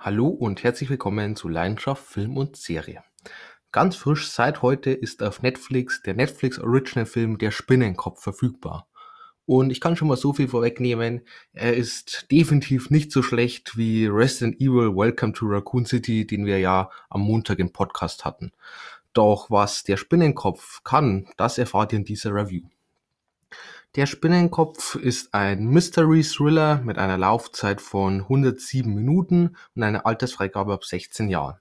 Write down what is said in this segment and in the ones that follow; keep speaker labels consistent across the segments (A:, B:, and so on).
A: Hallo und herzlich willkommen zu Leidenschaft Film und Serie. Ganz frisch seit heute ist auf Netflix der Netflix Original Film Der Spinnenkopf verfügbar. Und ich kann schon mal so viel vorwegnehmen, er ist definitiv nicht so schlecht wie Resident Evil Welcome to Raccoon City, den wir ja am Montag im Podcast hatten. Doch was der Spinnenkopf kann, das erfahrt ihr in dieser Review. Der Spinnenkopf ist ein Mystery-Thriller mit einer Laufzeit von 107 Minuten und einer Altersfreigabe ab 16 Jahren.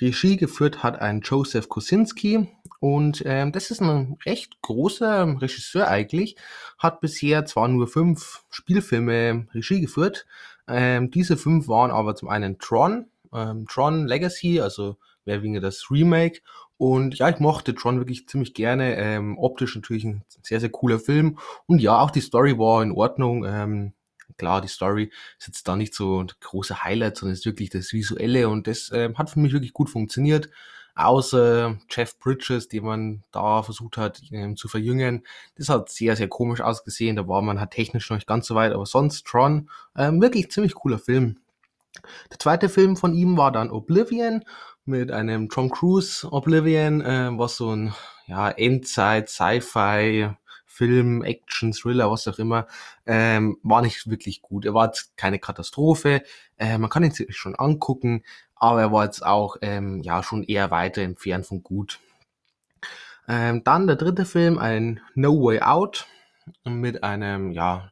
A: Regie geführt hat ein Joseph Kosinski und ähm, das ist ein recht großer Regisseur eigentlich, hat bisher zwar nur fünf Spielfilme Regie geführt, ähm, diese fünf waren aber zum einen Tron, ähm, Tron Legacy, also mehr weniger das Remake und ja, ich mochte Tron wirklich ziemlich gerne. Ähm, optisch natürlich ein sehr, sehr cooler Film. Und ja, auch die Story war in Ordnung. Ähm, klar, die Story ist jetzt da nicht so ein großer Highlight, sondern ist wirklich das Visuelle und das ähm, hat für mich wirklich gut funktioniert. Außer Jeff Bridges, den man da versucht hat ähm, zu verjüngen. Das hat sehr, sehr komisch ausgesehen. Da war man halt technisch noch nicht ganz so weit, aber sonst Tron, ähm, wirklich ziemlich cooler Film. Der zweite Film von ihm war dann Oblivion mit einem Tom Cruise Oblivion, äh, was so ein ja, Endzeit, Sci-Fi, Film, Action, Thriller, was auch immer, ähm, war nicht wirklich gut. Er war jetzt keine Katastrophe, äh, man kann ihn sich schon angucken, aber er war jetzt auch ähm, ja schon eher weiter entfernt von gut. Ähm, dann der dritte Film, ein No Way Out mit einem ja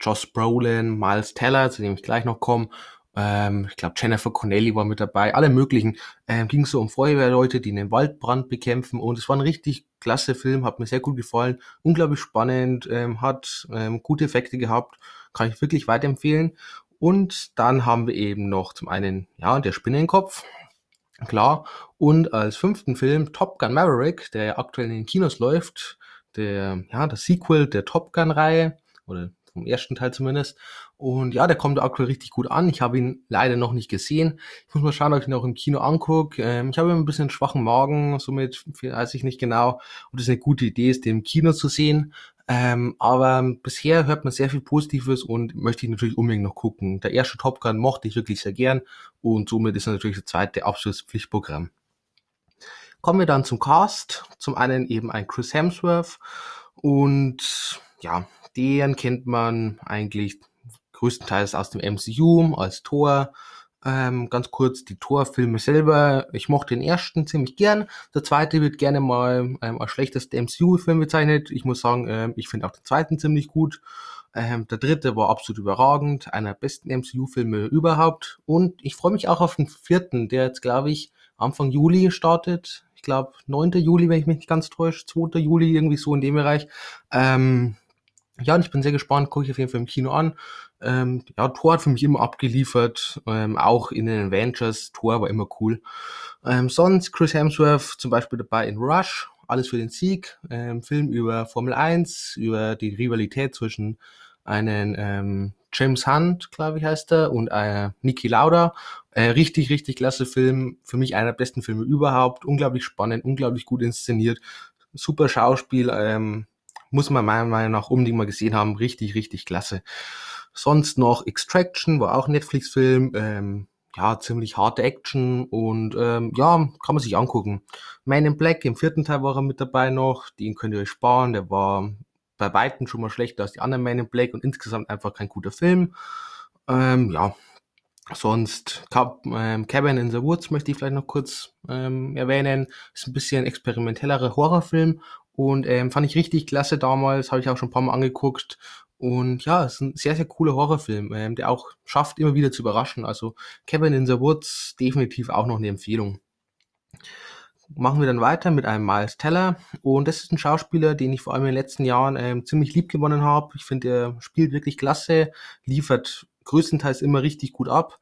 A: Josh Brolin, Miles Teller, zu dem ich gleich noch komme, ähm, ich glaube Jennifer Connelly war mit dabei, alle möglichen. Ähm, ging so um Feuerwehrleute, die einen Waldbrand bekämpfen. Und es war ein richtig klasse Film, hat mir sehr gut gefallen, unglaublich spannend, ähm, hat ähm, gute Effekte gehabt, kann ich wirklich weiterempfehlen. Und dann haben wir eben noch zum einen, ja, der Spinnenkopf, klar, und als fünften Film Top Gun Maverick, der aktuell in den Kinos läuft, der, ja, das Sequel der Top Gun-Reihe, oder vom ersten Teil zumindest. Und ja, der kommt aktuell richtig gut an. Ich habe ihn leider noch nicht gesehen. Ich muss mal schauen, ob ich ihn auch im Kino angucke. Ähm, ich habe ein bisschen schwachen Magen, somit weiß ich nicht genau, ob das eine gute Idee ist, den im Kino zu sehen. Ähm, aber bisher hört man sehr viel Positives und möchte ich natürlich unbedingt noch gucken. Der erste Top Gun mochte ich wirklich sehr gern und somit ist er natürlich der zweite Abschlusspflichtprogramm. Kommen wir dann zum Cast. Zum einen eben ein Chris Hemsworth und ja, den kennt man eigentlich größtenteils aus dem MCU als Thor. Ähm, ganz kurz die Thor-Filme selber. Ich mochte den ersten ziemlich gern. Der zweite wird gerne mal ähm, als schlechtester MCU-Film bezeichnet. Ich muss sagen, ähm, ich finde auch den zweiten ziemlich gut. Ähm, der dritte war absolut überragend. Einer der besten MCU-Filme überhaupt. Und ich freue mich auch auf den vierten, der jetzt, glaube ich, Anfang Juli startet. Ich glaube, 9. Juli, wenn ich mich nicht ganz täusche. 2. Juli, irgendwie so in dem Bereich. Ähm, ja, und ich bin sehr gespannt, gucke ich auf jeden Fall im Kino an. Ähm, ja, Thor hat für mich immer abgeliefert, ähm, auch in den Avengers. Thor war immer cool. Ähm, sonst Chris Hemsworth zum Beispiel dabei in Rush, alles für den Sieg. Ähm, Film über Formel 1, über die Rivalität zwischen einen ähm, James Hunt, glaube ich, heißt er, und äh, Niki Lauda. Äh, richtig, richtig klasse Film. Für mich einer der besten Filme überhaupt. Unglaublich spannend, unglaublich gut inszeniert. Super Schauspiel. Ähm, muss man meiner Meinung nach unbedingt mal gesehen haben. Richtig, richtig klasse. Sonst noch Extraction, war auch Netflix-Film. Ähm, ja, ziemlich harte Action und ähm, ja, kann man sich angucken. Man in Black, im vierten Teil war er mit dabei noch, den könnt ihr euch sparen, der war bei Weitem schon mal schlechter als die anderen Man in Black und insgesamt einfach kein guter Film. Ähm, ja, sonst ähm, Cabin in the Woods möchte ich vielleicht noch kurz ähm, erwähnen. Ist ein bisschen experimentellerer Horrorfilm und ähm, fand ich richtig klasse damals, habe ich auch schon ein paar Mal angeguckt. Und ja, es ist ein sehr, sehr cooler Horrorfilm, ähm, der auch schafft, immer wieder zu überraschen. Also Kevin in the Woods, definitiv auch noch eine Empfehlung. Machen wir dann weiter mit einem Miles Teller. Und das ist ein Schauspieler, den ich vor allem in den letzten Jahren ähm, ziemlich lieb gewonnen habe. Ich finde, er spielt wirklich klasse, liefert größtenteils immer richtig gut ab.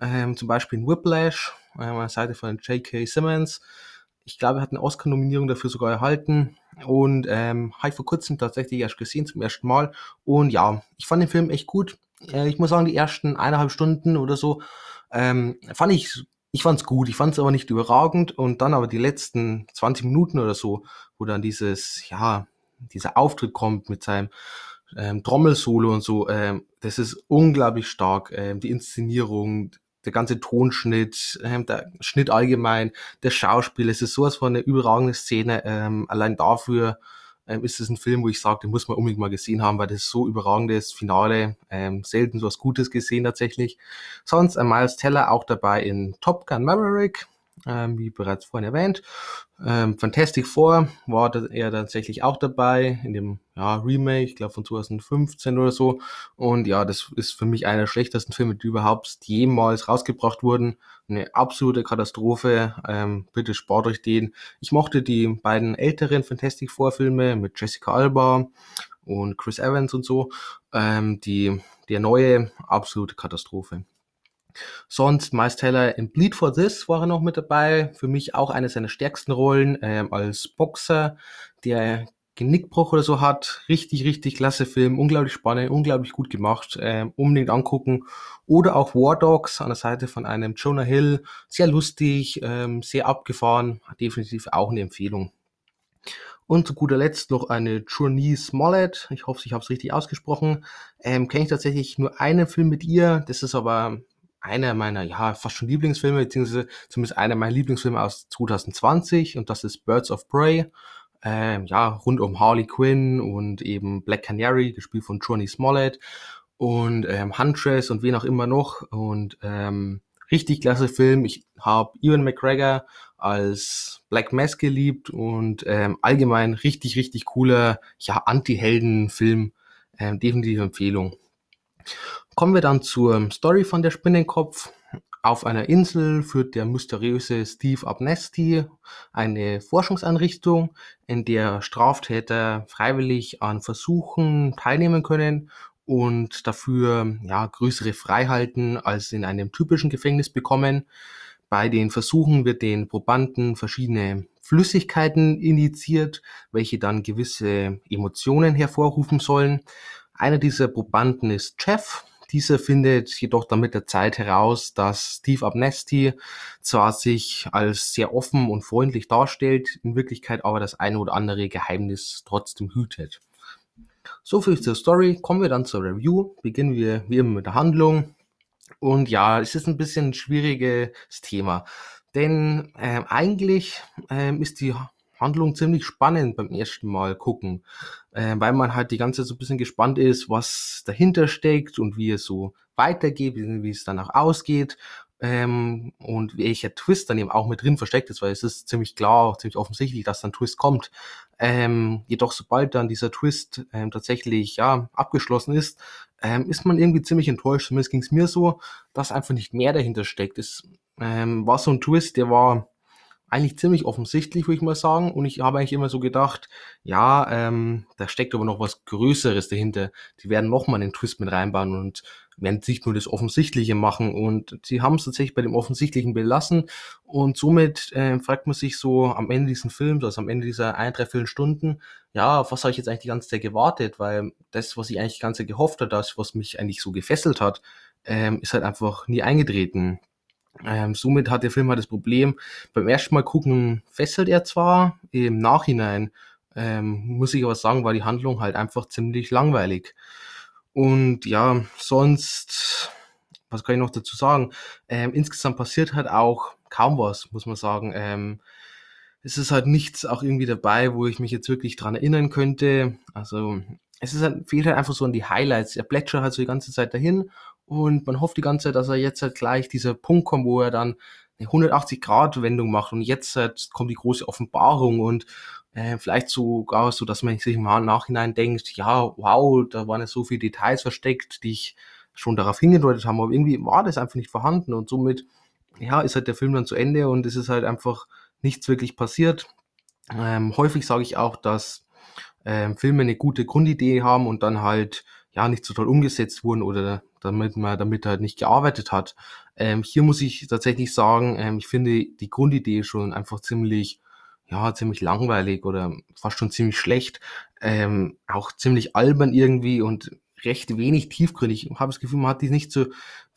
A: Ähm, zum Beispiel in Whiplash, äh, an der Seite von J.K. Simmons. Ich glaube, er hat eine Oscar-Nominierung dafür sogar erhalten. Und ähm, habe ich vor kurzem tatsächlich erst gesehen, zum ersten Mal. Und ja, ich fand den Film echt gut. Äh, ich muss sagen, die ersten eineinhalb Stunden oder so ähm, fand ich, ich fand's gut. Ich fand's aber nicht überragend. Und dann aber die letzten 20 Minuten oder so, wo dann dieses, ja, dieser Auftritt kommt mit seinem ähm, Trommelsolo und so, ähm, das ist unglaublich stark. Ähm, die Inszenierung, der ganze Tonschnitt, ähm, der Schnitt allgemein, der Schauspiel, es ist sowas von eine überragende Szene. Ähm, allein dafür ähm, ist es ein Film, wo ich sage, den muss man unbedingt mal gesehen haben, weil das ist so überragendes Finale. Ähm, selten so was Gutes gesehen tatsächlich. Sonst ein Miles Teller auch dabei in Top Gun Maverick ähm, wie bereits vorhin erwähnt. Ähm, Fantastic Four war er tatsächlich auch dabei in dem ja, Remake, ich glaube von 2015 oder so. Und ja, das ist für mich einer der schlechtesten Filme, die überhaupt jemals rausgebracht wurden. Eine absolute Katastrophe. Ähm, bitte spart euch den. Ich mochte die beiden älteren Fantastic Four Filme mit Jessica Alba und Chris Evans und so. Ähm, die, der neue, absolute Katastrophe. Sonst Miles Teller in Bleed for This war er noch mit dabei. Für mich auch eine seiner stärksten Rollen ähm, als Boxer, der Genickbruch oder so hat. Richtig, richtig klasse Film. Unglaublich spannend, unglaublich gut gemacht. Ähm, unbedingt angucken. Oder auch War Dogs an der Seite von einem Jonah Hill. Sehr lustig, ähm, sehr abgefahren. Definitiv auch eine Empfehlung. Und zu guter Letzt noch eine Journey Smollett. Ich hoffe, ich habe es richtig ausgesprochen. Ähm, Kenne ich tatsächlich nur einen Film mit ihr. Das ist aber einer meiner, ja, fast schon Lieblingsfilme, beziehungsweise zumindest einer meiner Lieblingsfilme aus 2020 und das ist Birds of Prey. Ähm, ja, rund um Harley Quinn und eben Black Canary, gespielt von Johnny Smollett und ähm, Huntress und wen auch immer noch und ähm, richtig klasse Film. Ich habe Ewan McGregor als Black Mask geliebt und ähm, allgemein richtig, richtig cooler, ja, Anti-Helden-Film. Ähm, definitive Empfehlung. Kommen wir dann zur Story von der Spinnenkopf. Auf einer Insel führt der mysteriöse Steve Abnesti eine Forschungseinrichtung, in der Straftäter freiwillig an Versuchen teilnehmen können und dafür ja, größere Freiheiten als in einem typischen Gefängnis bekommen. Bei den Versuchen wird den Probanden verschiedene Flüssigkeiten injiziert, welche dann gewisse Emotionen hervorrufen sollen. Einer dieser Probanden ist Jeff, dieser findet jedoch dann mit der Zeit heraus, dass Steve Abnesti zwar sich als sehr offen und freundlich darstellt, in Wirklichkeit aber das eine oder andere Geheimnis trotzdem hütet. So viel zur Story. Kommen wir dann zur Review. Beginnen wir wie immer mit der Handlung. Und ja, es ist ein bisschen ein schwieriges Thema. Denn äh, eigentlich äh, ist die Handlung ziemlich spannend beim ersten Mal gucken, äh, weil man halt die ganze Zeit so ein bisschen gespannt ist, was dahinter steckt und wie es so weitergeht, wie, es danach ausgeht ähm, und welcher Twist dann eben auch mit drin versteckt ist, weil es ist ziemlich klar, ziemlich offensichtlich, dass dann Twist kommt. Ähm, jedoch sobald dann dieser Twist ähm, tatsächlich ja abgeschlossen ist, ähm, ist man irgendwie ziemlich enttäuscht. Zumindest ging es mir so, dass einfach nicht mehr dahinter steckt. Es ähm, war so ein Twist, der war eigentlich ziemlich offensichtlich, würde ich mal sagen. Und ich habe eigentlich immer so gedacht, ja, ähm, da steckt aber noch was Größeres dahinter. Die werden nochmal einen Twist mit reinbauen und werden sich nur das Offensichtliche machen. Und sie haben es tatsächlich bei dem Offensichtlichen belassen. Und somit äh, fragt man sich so am Ende dieses Films, also am Ende dieser ein, drei, vier Stunden, ja, auf was habe ich jetzt eigentlich die ganze Zeit gewartet? Weil das, was ich eigentlich die ganze Zeit gehofft habe, das, was mich eigentlich so gefesselt hat, ähm, ist halt einfach nie eingetreten. Ähm, somit hat der Film halt das Problem, beim ersten Mal gucken fesselt er zwar, im Nachhinein ähm, muss ich aber sagen, war die Handlung halt einfach ziemlich langweilig. Und ja, sonst, was kann ich noch dazu sagen? Ähm, insgesamt passiert halt auch kaum was, muss man sagen. Ähm, es ist halt nichts auch irgendwie dabei, wo ich mich jetzt wirklich dran erinnern könnte. Also es ist halt, fehlt halt einfach so an die Highlights. Er plätschert halt so die ganze Zeit dahin und man hofft die ganze Zeit, dass er jetzt halt gleich dieser Punkt kommt, wo er dann eine 180-Grad-Wendung macht und jetzt halt kommt die große Offenbarung und äh, vielleicht sogar so, dass man sich im Nachhinein denkt, ja, wow, da waren jetzt so viele Details versteckt, die ich schon darauf hingedeutet haben, aber irgendwie war das einfach nicht vorhanden und somit, ja, ist halt der Film dann zu Ende und es ist halt einfach nichts wirklich passiert. Ähm, häufig sage ich auch, dass ähm, Filme eine gute Grundidee haben und dann halt ja nicht so toll umgesetzt wurden oder damit man damit halt nicht gearbeitet hat. Ähm, hier muss ich tatsächlich sagen, ähm, ich finde die Grundidee schon einfach ziemlich, ja, ziemlich langweilig oder fast schon ziemlich schlecht. Ähm, auch ziemlich albern irgendwie und recht wenig tiefgründig. Ich habe das Gefühl, man hat die nicht so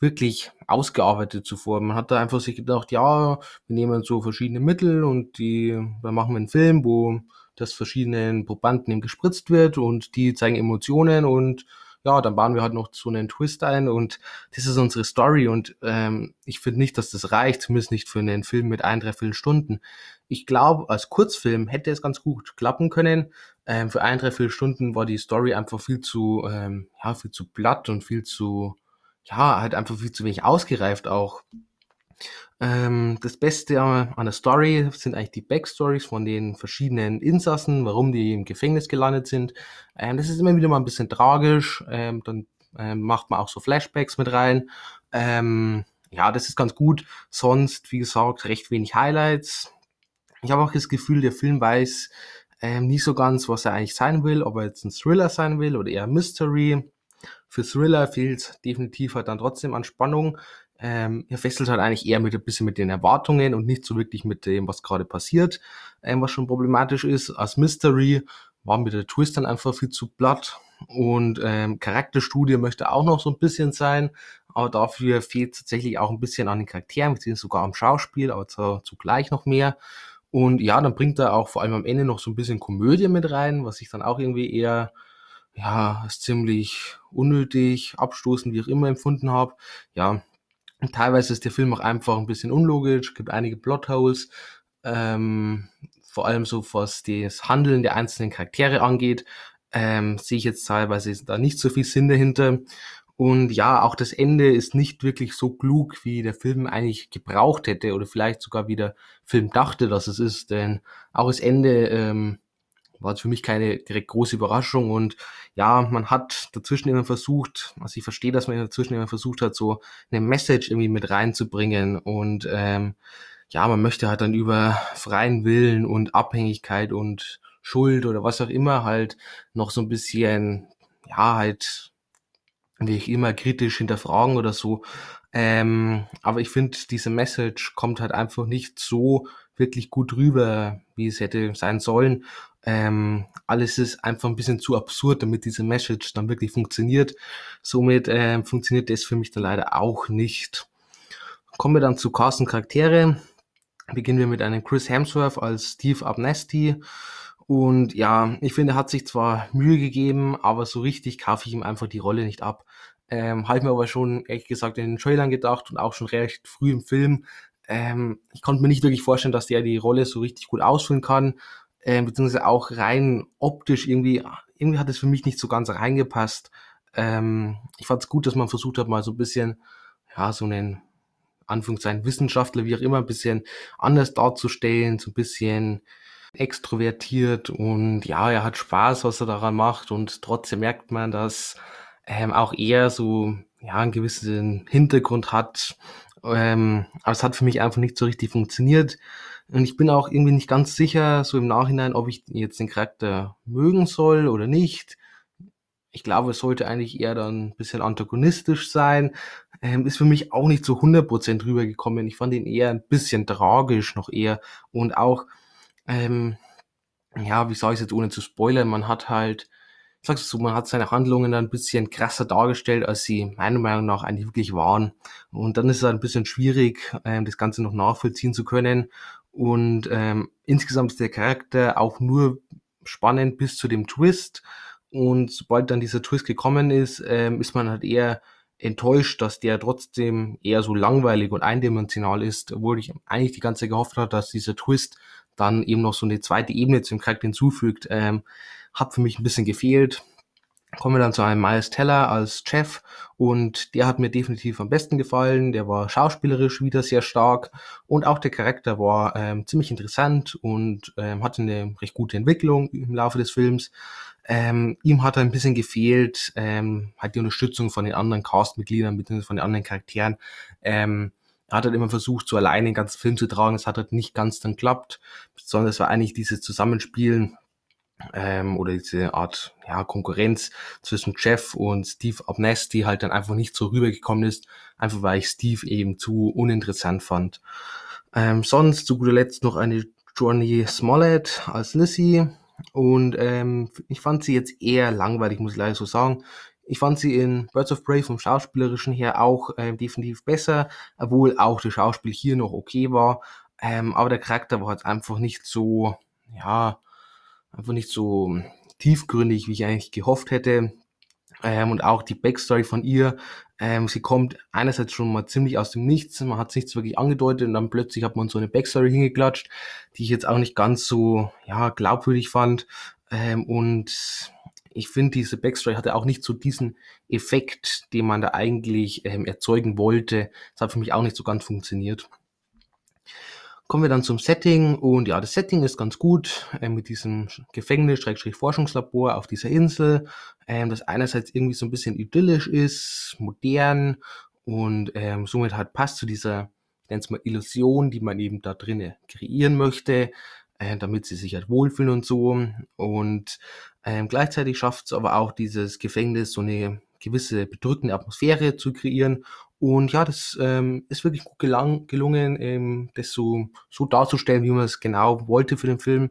A: wirklich ausgearbeitet zuvor. Man hat da einfach sich gedacht, ja, wir nehmen so verschiedene Mittel und die, dann machen wir einen Film, wo das verschiedenen Probanden eben gespritzt wird und die zeigen Emotionen und ja, dann bauen wir halt noch so einen Twist ein und das ist unsere Story und ähm, ich finde nicht, dass das reicht, zumindest nicht für einen Film mit ein, drei Stunden. Ich glaube, als Kurzfilm hätte es ganz gut klappen können. Ähm, für ein, drei Stunden war die Story einfach viel zu, ähm, ja, viel zu platt und viel zu, ja, halt einfach viel zu wenig ausgereift auch. Ähm, das Beste an der Story sind eigentlich die Backstories von den verschiedenen Insassen, warum die im Gefängnis gelandet sind. Ähm, das ist immer wieder mal ein bisschen tragisch. Ähm, dann ähm, macht man auch so Flashbacks mit rein. Ähm, ja, das ist ganz gut. Sonst, wie gesagt, recht wenig Highlights. Ich habe auch das Gefühl, der Film weiß ähm, nie so ganz, was er eigentlich sein will, ob er jetzt ein Thriller sein will oder eher Mystery. Für Thriller fehlt definitiv halt dann trotzdem an Spannung. Ähm, fesselt halt eigentlich eher mit ein bisschen mit den Erwartungen und nicht so wirklich mit dem, was gerade passiert, ähm, was schon problematisch ist. Als Mystery war mir der Twist dann einfach viel zu platt. Und ähm, Charakterstudie möchte auch noch so ein bisschen sein, aber dafür fehlt tatsächlich auch ein bisschen an den Charakteren, beziehungsweise sogar am Schauspiel, aber zu, zugleich noch mehr. Und ja, dann bringt er auch vor allem am Ende noch so ein bisschen Komödie mit rein, was ich dann auch irgendwie eher ja, ziemlich unnötig, abstoßend, wie auch immer empfunden habe. Ja, teilweise ist der Film auch einfach ein bisschen unlogisch, gibt einige Plotholes, ähm, vor allem so was das Handeln der einzelnen Charaktere angeht, ähm, sehe ich jetzt teilweise da nicht so viel Sinn dahinter. Und ja, auch das Ende ist nicht wirklich so klug, wie der Film eigentlich gebraucht hätte oder vielleicht sogar wie der Film dachte, dass es ist. Denn auch das Ende ähm, war für mich keine direkt große Überraschung und ja, man hat dazwischen immer versucht, also ich verstehe, dass man dazwischen immer versucht hat, so eine Message irgendwie mit reinzubringen und ähm, ja, man möchte halt dann über freien Willen und Abhängigkeit und Schuld oder was auch immer halt noch so ein bisschen, ja, halt, wie ich immer kritisch hinterfragen oder so. Ähm, aber ich finde, diese Message kommt halt einfach nicht so wirklich gut rüber, wie es hätte sein sollen. Ähm, alles ist einfach ein bisschen zu absurd, damit diese Message dann wirklich funktioniert. Somit ähm, funktioniert das für mich dann leider auch nicht. Kommen wir dann zu Carsten Charaktere. Beginnen wir mit einem Chris Hemsworth als Steve Abnesti. Und ja, ich finde, er hat sich zwar Mühe gegeben, aber so richtig kaufe ich ihm einfach die Rolle nicht ab. Ähm, habe ich mir aber schon, ehrlich gesagt, in den Trailern gedacht und auch schon recht früh im Film. Ähm, ich konnte mir nicht wirklich vorstellen, dass der die Rolle so richtig gut ausfüllen kann äh, beziehungsweise auch rein optisch irgendwie, irgendwie hat es für mich nicht so ganz reingepasst. Ähm, ich fand es gut, dass man versucht hat, mal so ein bisschen, ja, so einen Anführungszeichen Wissenschaftler, wie auch immer, ein bisschen anders darzustellen, so ein bisschen extrovertiert und ja, er hat Spaß, was er daran macht und trotzdem merkt man, dass ähm, auch er so ja einen gewissen Hintergrund hat. Ähm, aber es hat für mich einfach nicht so richtig funktioniert. Und ich bin auch irgendwie nicht ganz sicher, so im Nachhinein, ob ich jetzt den Charakter mögen soll oder nicht. Ich glaube, es sollte eigentlich eher dann ein bisschen antagonistisch sein. Ähm, ist für mich auch nicht so 100% rübergekommen. Ich fand ihn eher ein bisschen tragisch noch eher. Und auch, ähm, ja, wie sage ich es jetzt ohne zu spoilern, man hat halt, ich sag's so, man hat seine Handlungen ein bisschen krasser dargestellt, als sie meiner Meinung nach eigentlich wirklich waren. Und dann ist es ein bisschen schwierig, ähm, das Ganze noch nachvollziehen zu können. Und ähm, insgesamt ist der Charakter auch nur spannend bis zu dem Twist. Und sobald dann dieser Twist gekommen ist, ähm, ist man halt eher enttäuscht, dass der trotzdem eher so langweilig und eindimensional ist, obwohl ich eigentlich die ganze gehofft habe, dass dieser Twist dann eben noch so eine zweite Ebene zum Charakter hinzufügt. Ähm, hat für mich ein bisschen gefehlt kommen wir dann zu einem Miles Teller als Chef und der hat mir definitiv am besten gefallen. Der war schauspielerisch wieder sehr stark und auch der Charakter war ähm, ziemlich interessant und ähm, hatte eine recht gute Entwicklung im Laufe des Films. Ähm, ihm hat ein bisschen gefehlt, ähm, hat die Unterstützung von den anderen Castmitgliedern bzw. von den anderen Charakteren. Ähm, hat halt immer versucht, so alleine den ganzen Film zu tragen. Es hat halt nicht ganz dann klappt, sondern es war eigentlich dieses Zusammenspielen ähm, oder diese Art ja, Konkurrenz zwischen Jeff und Steve Abness, die halt dann einfach nicht so rübergekommen ist, einfach weil ich Steve eben zu uninteressant fand. Ähm, sonst zu guter Letzt noch eine Johnny Smollett als Lissy und ähm, ich fand sie jetzt eher langweilig, muss ich leider so sagen. Ich fand sie in Birds of Prey vom Schauspielerischen her auch ähm, definitiv besser, obwohl auch das Schauspiel hier noch okay war. Ähm, aber der Charakter war jetzt einfach nicht so, ja, einfach nicht so tiefgründig, wie ich eigentlich gehofft hätte. Ähm, und auch die Backstory von ihr, ähm, sie kommt einerseits schon mal ziemlich aus dem Nichts, man hat nichts wirklich angedeutet und dann plötzlich hat man so eine Backstory hingeklatscht, die ich jetzt auch nicht ganz so ja, glaubwürdig fand. Ähm, und ich finde, diese Backstory hatte auch nicht so diesen Effekt, den man da eigentlich ähm, erzeugen wollte. Das hat für mich auch nicht so ganz funktioniert. Kommen wir dann zum Setting und ja, das Setting ist ganz gut äh, mit diesem Gefängnis-Forschungslabor auf dieser Insel, ähm, das einerseits irgendwie so ein bisschen idyllisch ist, modern und ähm, somit halt passt zu dieser, ich nenne es mal Illusion, die man eben da drinnen kreieren möchte, äh, damit sie sich halt wohlfühlen und so. Und ähm, gleichzeitig schafft es aber auch dieses Gefängnis so eine gewisse bedrückende Atmosphäre zu kreieren und ja, das ähm, ist wirklich gut gelang, gelungen, ähm, das so, so darzustellen, wie man es genau wollte für den Film.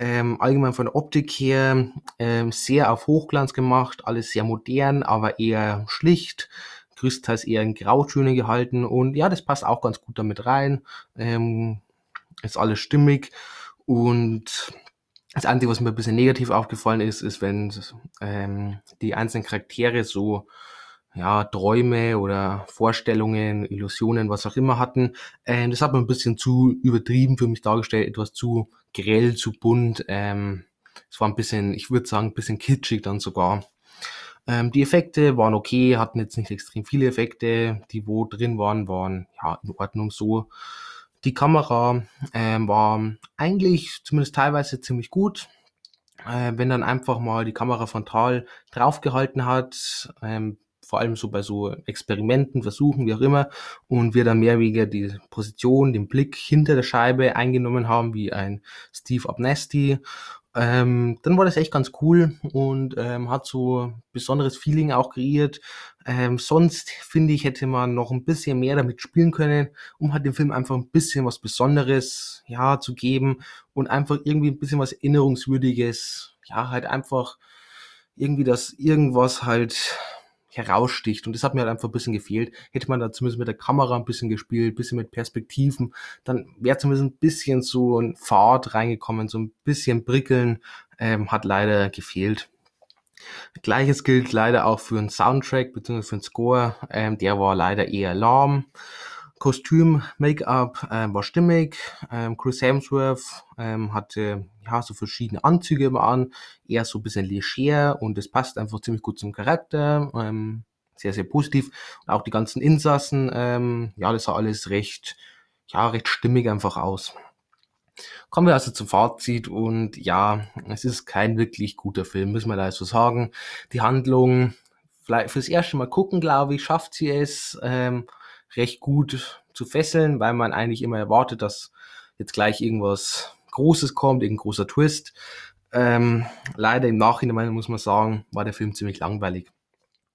A: Ähm, allgemein von der Optik her ähm, sehr auf Hochglanz gemacht, alles sehr modern, aber eher schlicht, größtenteils eher in Grautöne gehalten und ja, das passt auch ganz gut damit rein. Ähm, ist alles stimmig und das Einzige, was mir ein bisschen negativ aufgefallen ist, ist, wenn ähm, die einzelnen Charaktere so ja, Träume oder Vorstellungen, Illusionen, was auch immer hatten. Ähm, das hat man ein bisschen zu übertrieben für mich dargestellt, etwas zu grell, zu bunt. Ähm, es war ein bisschen, ich würde sagen, ein bisschen kitschig dann sogar. Ähm, die Effekte waren okay, hatten jetzt nicht extrem viele Effekte. Die, wo drin waren, waren ja in Ordnung so. Die Kamera ähm, war eigentlich zumindest teilweise ziemlich gut. Äh, wenn dann einfach mal die Kamera frontal draufgehalten hat, ähm, vor allem so bei so Experimenten, Versuchen, wie auch immer, und wir dann mehr wegen die Position, den Blick hinter der Scheibe eingenommen haben, wie ein Steve Abnesti. Ähm, dann war das echt ganz cool und ähm, hat so besonderes Feeling auch kreiert. Ähm, sonst finde ich, hätte man noch ein bisschen mehr damit spielen können, um halt dem Film einfach ein bisschen was Besonderes ja zu geben und einfach irgendwie ein bisschen was Erinnerungswürdiges, ja halt einfach irgendwie das irgendwas halt heraussticht. Und das hat mir halt einfach ein bisschen gefehlt. Hätte man da zumindest mit der Kamera ein bisschen gespielt, ein bisschen mit Perspektiven, dann wäre zumindest ein bisschen so ein Fahrt reingekommen, so ein bisschen Prickeln, ähm, hat leider gefehlt. Gleiches gilt leider auch für den Soundtrack bzw. für den Score. Ähm, der war leider eher lahm. Kostüm, Make-up ähm, war stimmig. Ähm, Chris Hemsworth ähm, hatte ja so verschiedene Anzüge immer an, eher so ein bisschen leger und es passt einfach ziemlich gut zum Charakter. Ähm, sehr, sehr positiv. Und auch die ganzen Insassen, ähm, ja, das sah alles recht, ja, recht stimmig einfach aus. Kommen wir also zum Fazit und ja, es ist kein wirklich guter Film, müssen wir da so sagen. Die Handlung, vielleicht fürs erste Mal gucken, glaube ich, schafft sie es. Ähm, recht gut zu fesseln, weil man eigentlich immer erwartet, dass jetzt gleich irgendwas Großes kommt, irgendein großer Twist. Ähm, leider im Nachhinein muss man sagen, war der Film ziemlich langweilig.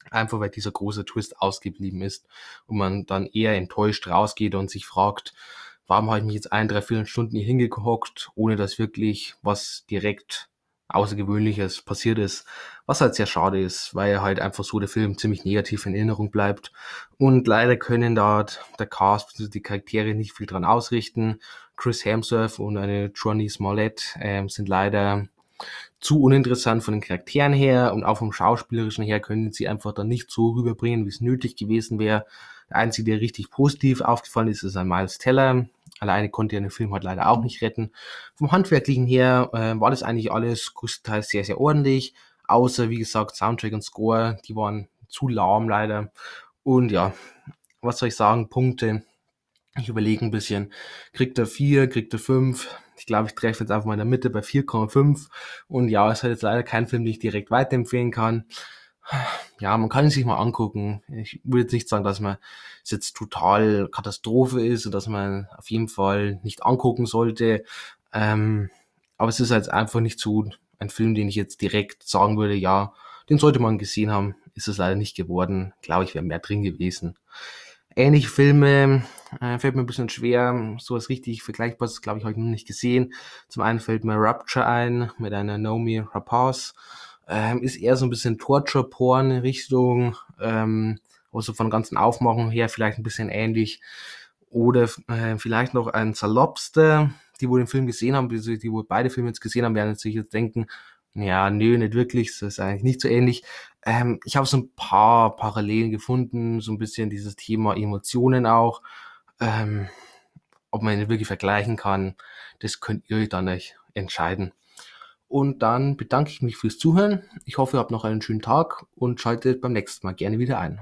A: Einfach weil dieser große Twist ausgeblieben ist und man dann eher enttäuscht rausgeht und sich fragt, warum habe ich mich jetzt ein, drei, vier Stunden hier hingehockt, ohne dass wirklich was direkt Außergewöhnliches passiert ist, was halt sehr schade ist, weil halt einfach so der Film ziemlich negativ in Erinnerung bleibt. Und leider können da der Cast, die Charaktere nicht viel dran ausrichten. Chris Hemsworth und eine Johnny Smollett ähm, sind leider zu uninteressant von den Charakteren her und auch vom Schauspielerischen her können sie einfach dann nicht so rüberbringen, wie es nötig gewesen wäre. Der einzige, der richtig positiv aufgefallen ist, ist ein Miles Teller. Alleine konnte er den Film halt leider auch nicht retten. Vom Handwerklichen her äh, war das eigentlich alles größtenteils sehr, sehr ordentlich. Außer, wie gesagt, Soundtrack und Score, die waren zu lahm leider. Und ja, was soll ich sagen, Punkte. Ich überlege ein bisschen, kriegt er 4, kriegt er 5? Ich glaube, ich treffe jetzt einfach mal in der Mitte bei 4,5. Und ja, es halt jetzt leider kein Film, den ich direkt weiterempfehlen kann ja, man kann ihn sich mal angucken. Ich würde jetzt nicht sagen, dass man es jetzt total Katastrophe ist und dass man auf jeden Fall nicht angucken sollte. Ähm, aber es ist halt einfach nicht so ein Film, den ich jetzt direkt sagen würde, ja, den sollte man gesehen haben. Ist es leider nicht geworden. Glaube ich, wäre mehr drin gewesen. Ähnliche Filme äh, fällt mir ein bisschen schwer. So was richtig Vergleichbares, glaube ich, habe ich noch nicht gesehen. Zum einen fällt mir Rupture ein mit einer Naomi Rapaz ähm, ist eher so ein bisschen Torture-Porn Richtung, ähm, also von ganzen Aufmachung her vielleicht ein bisschen ähnlich. Oder äh, vielleicht noch ein Salopster, die wohl den Film gesehen haben, die, die wohl beide Filme jetzt gesehen haben, werden sich jetzt denken, Ja, nö, nicht wirklich. Das ist eigentlich nicht so ähnlich. Ähm, ich habe so ein paar Parallelen gefunden, so ein bisschen dieses Thema Emotionen auch. Ähm, ob man ihn wirklich vergleichen kann, das könnt ihr euch dann euch entscheiden. Und dann bedanke ich mich fürs Zuhören. Ich hoffe, ihr habt noch einen schönen Tag und schaltet beim nächsten Mal gerne wieder ein.